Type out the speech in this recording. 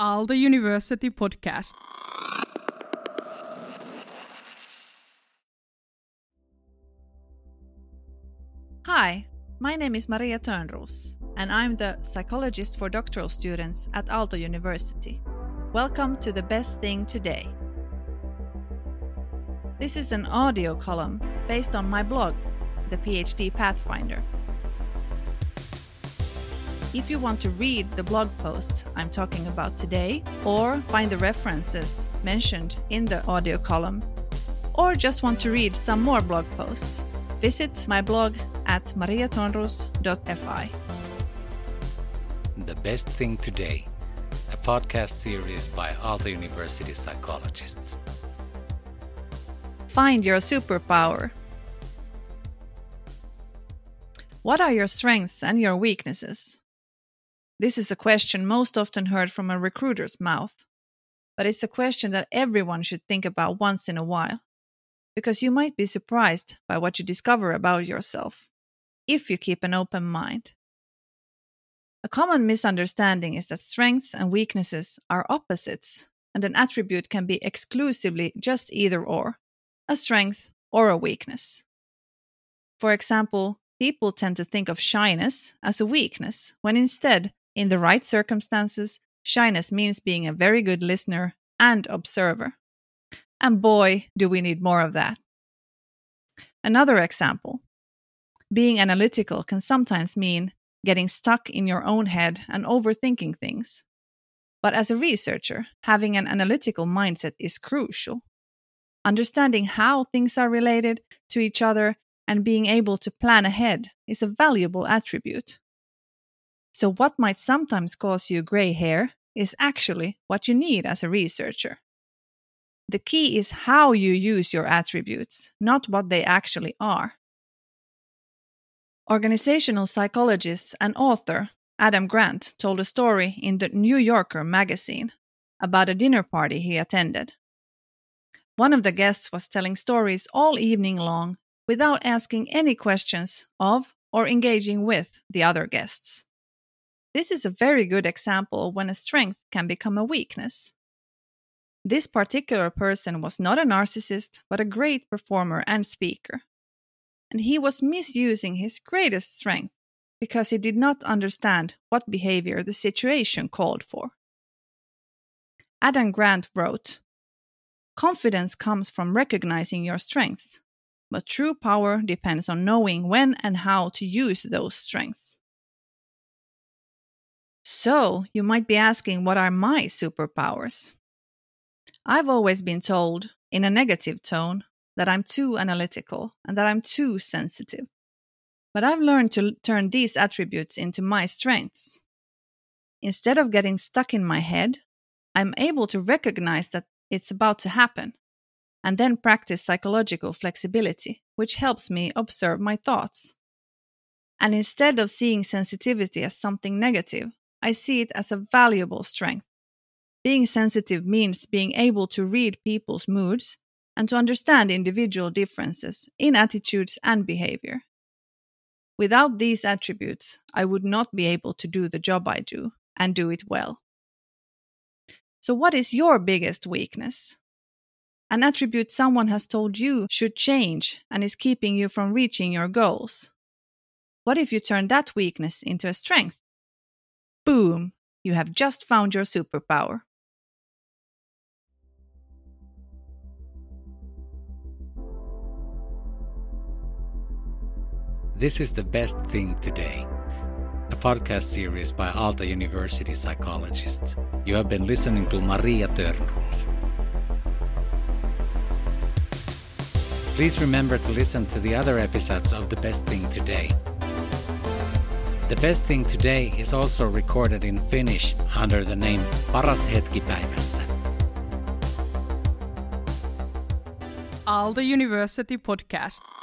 Aalto University podcast. Hi, my name is Maria Törnros, and I'm the psychologist for doctoral students at Aalto University. Welcome to the best thing today. This is an audio column based on my blog, The PhD Pathfinder. If you want to read the blog posts I'm talking about today, or find the references mentioned in the audio column, or just want to read some more blog posts, visit my blog at mariatonros.fi. The Best Thing Today, a podcast series by Aalto University psychologists. Find your superpower. What are your strengths and your weaknesses? This is a question most often heard from a recruiter's mouth, but it's a question that everyone should think about once in a while, because you might be surprised by what you discover about yourself if you keep an open mind. A common misunderstanding is that strengths and weaknesses are opposites, and an attribute can be exclusively just either or, a strength or a weakness. For example, people tend to think of shyness as a weakness, when instead in the right circumstances, shyness means being a very good listener and observer. And boy, do we need more of that. Another example being analytical can sometimes mean getting stuck in your own head and overthinking things. But as a researcher, having an analytical mindset is crucial. Understanding how things are related to each other and being able to plan ahead is a valuable attribute. So, what might sometimes cause you gray hair is actually what you need as a researcher. The key is how you use your attributes, not what they actually are. Organizational psychologist and author Adam Grant told a story in the New Yorker magazine about a dinner party he attended. One of the guests was telling stories all evening long without asking any questions of or engaging with the other guests. This is a very good example when a strength can become a weakness. This particular person was not a narcissist, but a great performer and speaker and he was misusing his greatest strength because he did not understand what behavior the situation called for. Adam Grant wrote Confidence comes from recognizing your strengths, but true power depends on knowing when and how to use those strengths. So, you might be asking, what are my superpowers? I've always been told, in a negative tone, that I'm too analytical and that I'm too sensitive. But I've learned to turn these attributes into my strengths. Instead of getting stuck in my head, I'm able to recognize that it's about to happen and then practice psychological flexibility, which helps me observe my thoughts. And instead of seeing sensitivity as something negative, I see it as a valuable strength. Being sensitive means being able to read people's moods and to understand individual differences in attitudes and behavior. Without these attributes, I would not be able to do the job I do and do it well. So, what is your biggest weakness? An attribute someone has told you should change and is keeping you from reaching your goals. What if you turn that weakness into a strength? Boom! You have just found your superpower. This is The Best Thing Today, a podcast series by Aalto University psychologists. You have been listening to Maria Törnros. Please remember to listen to the other episodes of The Best Thing Today. The Best Thing Today is also recorded in Finnish under the name Paras hetki päivässä. Aalto University podcast.